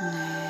No.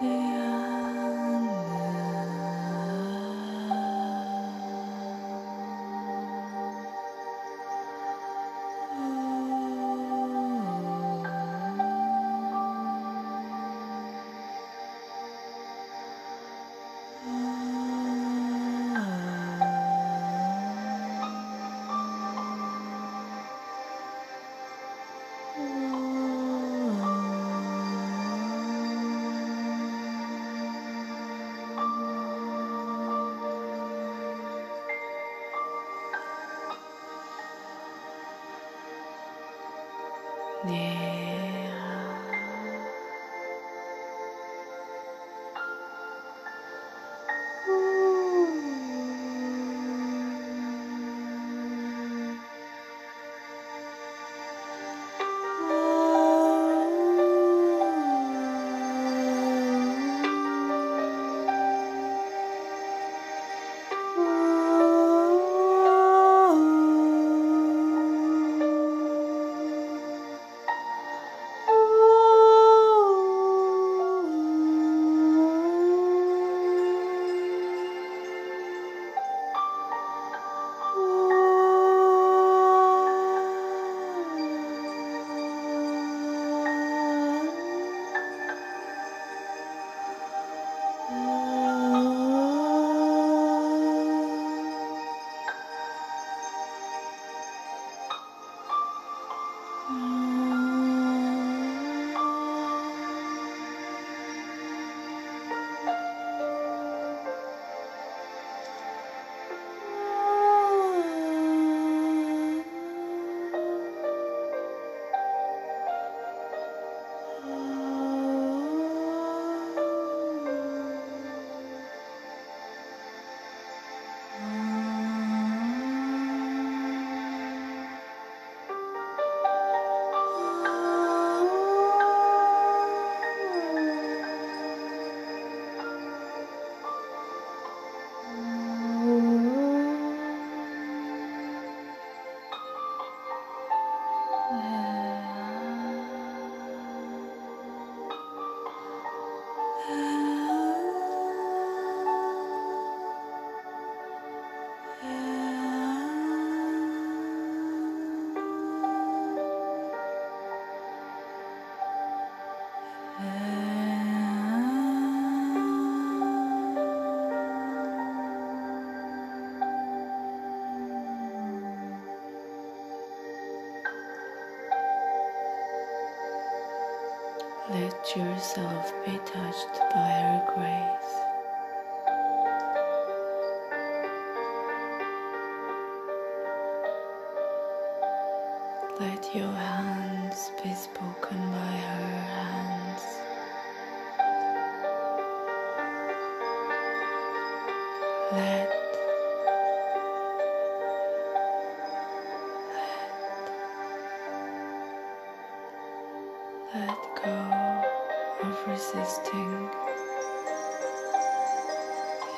Yeah. ねえ。Let yourself be touched by her grace.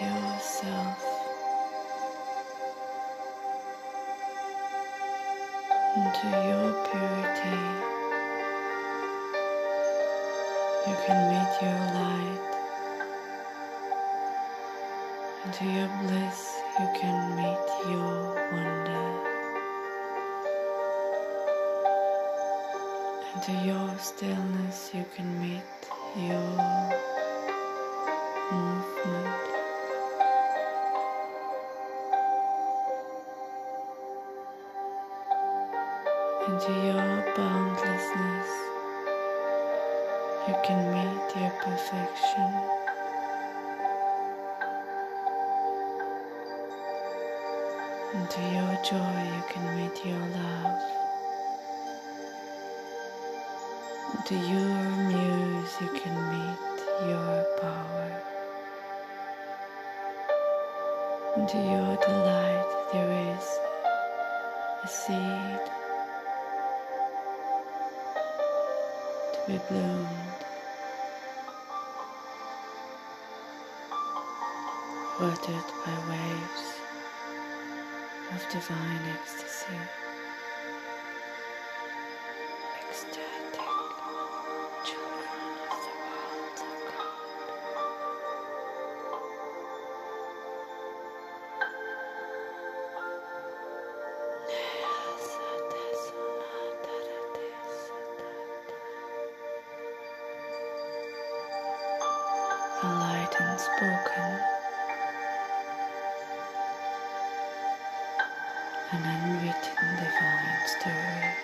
Yourself into your purity. You can meet your light. Into your bliss, you can meet your wonder. Into your stillness, you can meet your movement. Into your boundlessness, you can meet your perfection. Into your joy, you can meet your love. Into your muse, you can meet your power. Into your delight, there is a seed to be bloomed, watered by waves of divine ecstasy. A light unspoken, an unwritten divine story.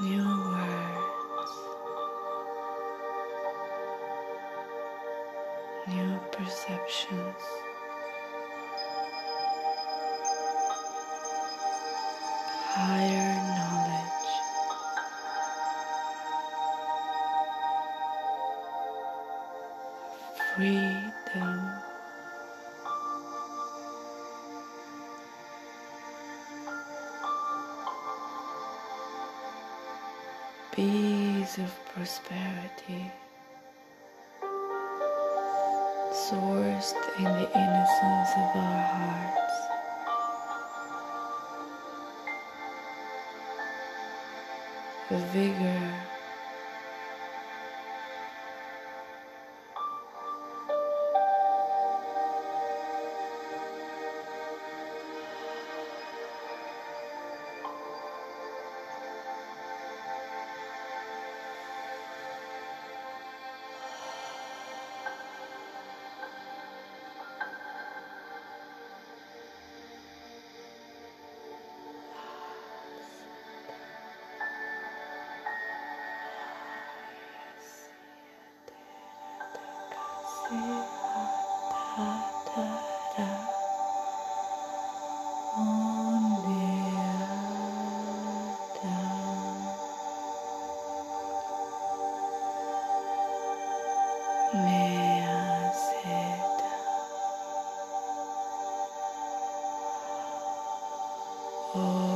New words, Higher knowledge, freedom, bees of prosperity, sourced in the innocence of our hearts. The vigor Oh.